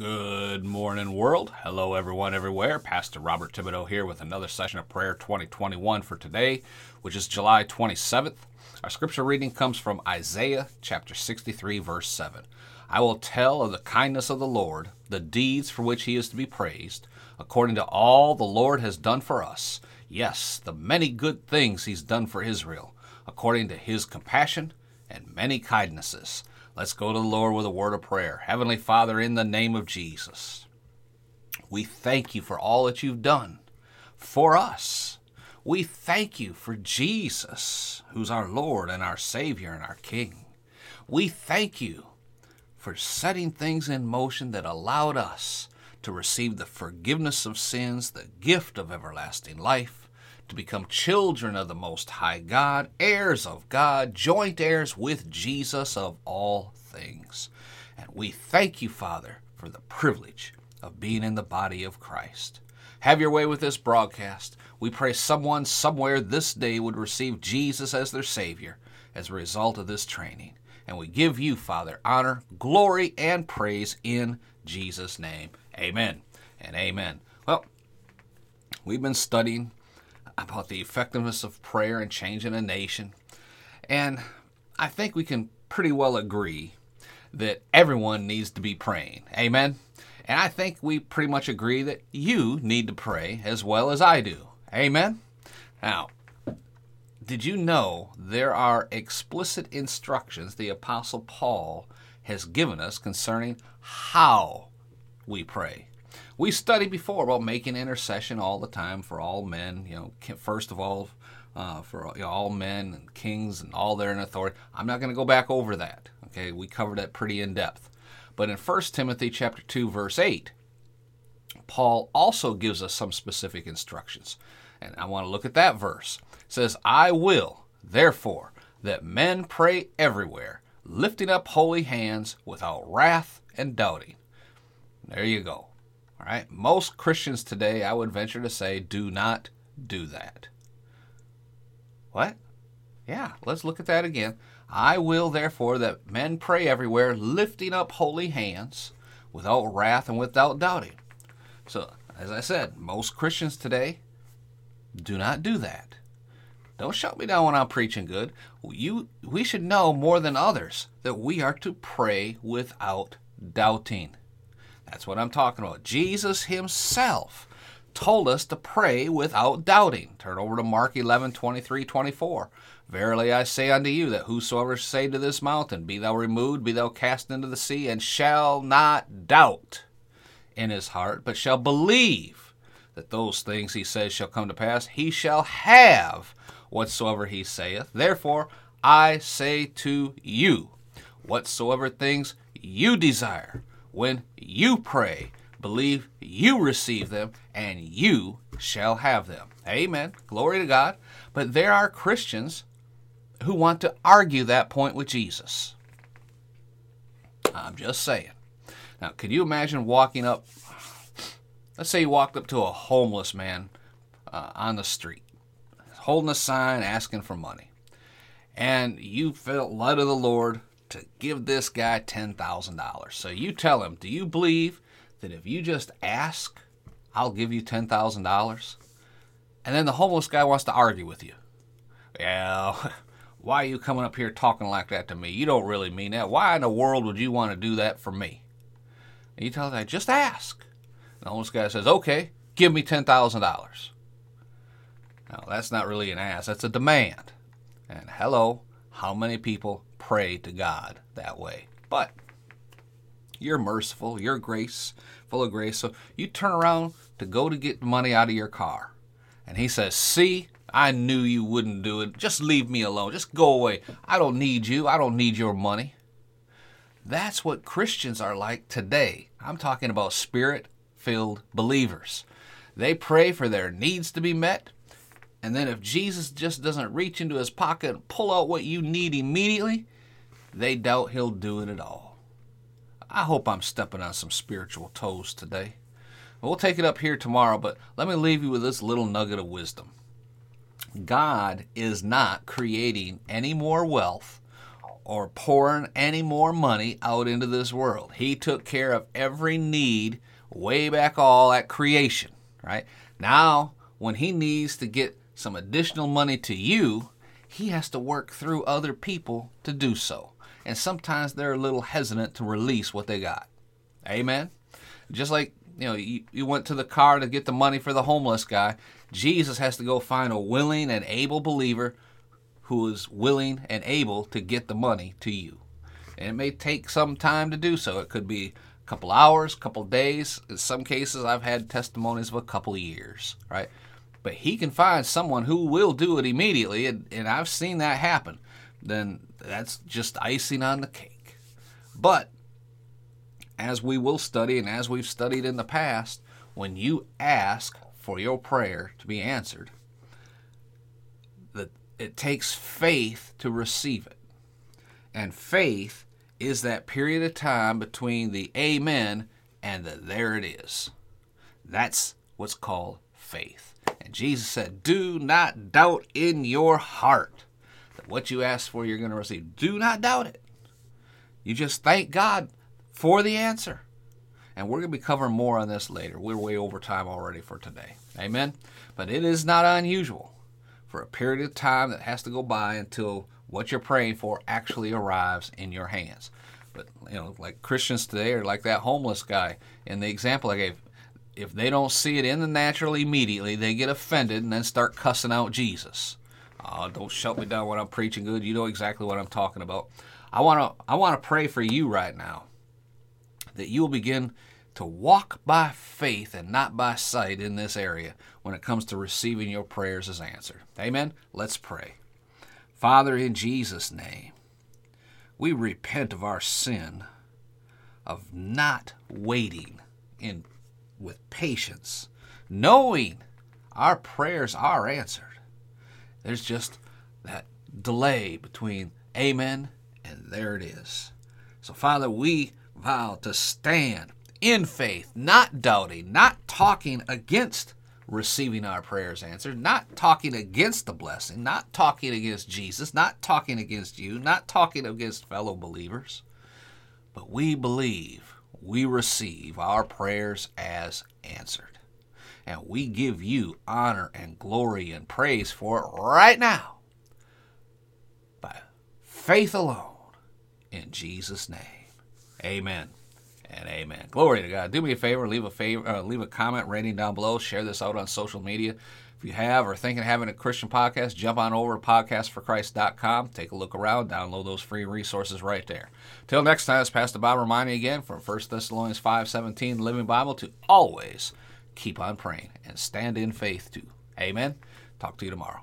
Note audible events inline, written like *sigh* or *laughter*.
Good morning, world. Hello, everyone, everywhere. Pastor Robert Thibodeau here with another session of Prayer 2021 for today, which is July 27th. Our scripture reading comes from Isaiah chapter 63, verse 7. I will tell of the kindness of the Lord, the deeds for which he is to be praised, according to all the Lord has done for us. Yes, the many good things he's done for Israel, according to his compassion and many kindnesses. Let's go to the Lord with a word of prayer. Heavenly Father, in the name of Jesus, we thank you for all that you've done for us. We thank you for Jesus, who's our Lord and our Savior and our King. We thank you for setting things in motion that allowed us to receive the forgiveness of sins, the gift of everlasting life, to become children of the Most High God, heirs of God, joint heirs with Jesus of all things. And we thank you, Father, for the privilege of being in the body of Christ. Have your way with this broadcast. We pray someone somewhere this day would receive Jesus as their Savior as a result of this training. And we give you, Father, honor, glory, and praise in Jesus' name. Amen and amen. Well, we've been studying about the effectiveness of prayer and changing a nation. And I think we can pretty well agree that everyone needs to be praying. Amen? And I think we pretty much agree that you need to pray as well as I do. Amen? Now, did you know there are explicit instructions the Apostle Paul has given us concerning how we pray? We studied before about making intercession all the time for all men. You know, first of all, uh, for you know, all men and kings and all their in authority. I'm not going to go back over that. Okay, we covered that pretty in depth. But in 1 Timothy chapter 2 verse 8, Paul also gives us some specific instructions. And I want to look at that verse. It says, "I will, therefore, that men pray everywhere, lifting up holy hands without wrath and doubting." There you go. All right. Most Christians today, I would venture to say, do not do that. What? Yeah, let's look at that again. I will therefore that men pray everywhere, lifting up holy hands, without wrath and without doubting. So, as I said, most Christians today do not do that. Don't shut me down when I'm preaching good. You, we should know more than others that we are to pray without doubting. That's what I'm talking about. Jesus himself told us to pray without doubting. Turn over to Mark 11, 23, 24. Verily I say unto you that whosoever say to this mountain, Be thou removed, be thou cast into the sea, and shall not doubt in his heart, but shall believe that those things he says shall come to pass, he shall have whatsoever he saith. Therefore I say to you, whatsoever things you desire, when you pray, believe you receive them, and you shall have them. Amen. Glory to God. But there are Christians who want to argue that point with Jesus. I'm just saying. Now, could you imagine walking up? Let's say you walked up to a homeless man uh, on the street, holding a sign asking for money, and you felt led of the Lord to give this guy $10,000. So you tell him, Do you believe that if you just ask, I'll give you $10,000? And then the homeless guy wants to argue with you. Yeah, *laughs* why are you coming up here talking like that to me? You don't really mean that. Why in the world would you want to do that for me? And you tell him, just ask. And the homeless guy says, okay, give me $10,000. Now, that's not really an ask, that's a demand. And hello, how many people pray to God that way. But you're merciful, you're grace, full of grace. So you turn around to go to get money out of your car. And he says, See, I knew you wouldn't do it. Just leave me alone. Just go away. I don't need you. I don't need your money. That's what Christians are like today. I'm talking about spirit filled believers. They pray for their needs to be met. And then if Jesus just doesn't reach into his pocket and pull out what you need immediately, they doubt he'll do it at all. I hope I'm stepping on some spiritual toes today. We'll take it up here tomorrow, but let me leave you with this little nugget of wisdom. God is not creating any more wealth or pouring any more money out into this world. He took care of every need way back all at creation, right? Now, when he needs to get some additional money to you, he has to work through other people to do so. And sometimes they're a little hesitant to release what they got. Amen. Just like, you know, you, you went to the car to get the money for the homeless guy, Jesus has to go find a willing and able believer who is willing and able to get the money to you. And it may take some time to do so. It could be a couple hours, a couple days. In some cases, I've had testimonies of a couple years, right? But he can find someone who will do it immediately, and, and I've seen that happen. Then that's just icing on the cake. But as we will study and as we've studied in the past, when you ask for your prayer to be answered, that it takes faith to receive it. And faith is that period of time between the amen and the there it is. That's what's called faith. And Jesus said, Do not doubt in your heart what you ask for you're going to receive. Do not doubt it. You just thank God for the answer. And we're going to be covering more on this later. We're way over time already for today. Amen. But it is not unusual for a period of time that has to go by until what you're praying for actually arrives in your hands. But you know, like Christians today are like that homeless guy in the example I gave. If they don't see it in the natural immediately, they get offended and then start cussing out Jesus. Oh, don't shut me down when I'm preaching good. You know exactly what I'm talking about. I want to I want to pray for you right now that you will begin to walk by faith and not by sight in this area when it comes to receiving your prayers as answered. Amen? Let's pray. Father, in Jesus' name, we repent of our sin of not waiting in with patience, knowing our prayers are answered. There's just that delay between amen and there it is. So, Father, we vow to stand in faith, not doubting, not talking against receiving our prayers answered, not talking against the blessing, not talking against Jesus, not talking against you, not talking against fellow believers, but we believe we receive our prayers as answered. And we give you honor and glory and praise for it right now by faith alone in Jesus' name. Amen and amen. Glory to God. Do me a favor, leave a favor, uh, leave a comment, rating down below. Share this out on social media. If you have or thinking of having a Christian podcast, jump on over to podcastforchrist.com. Take a look around, download those free resources right there. Till next time, it's Pastor Bob reminding you again from 1 Thessalonians 5.17, Living Bible, to always keep on praying and stand in faith too. Amen. Talk to you tomorrow.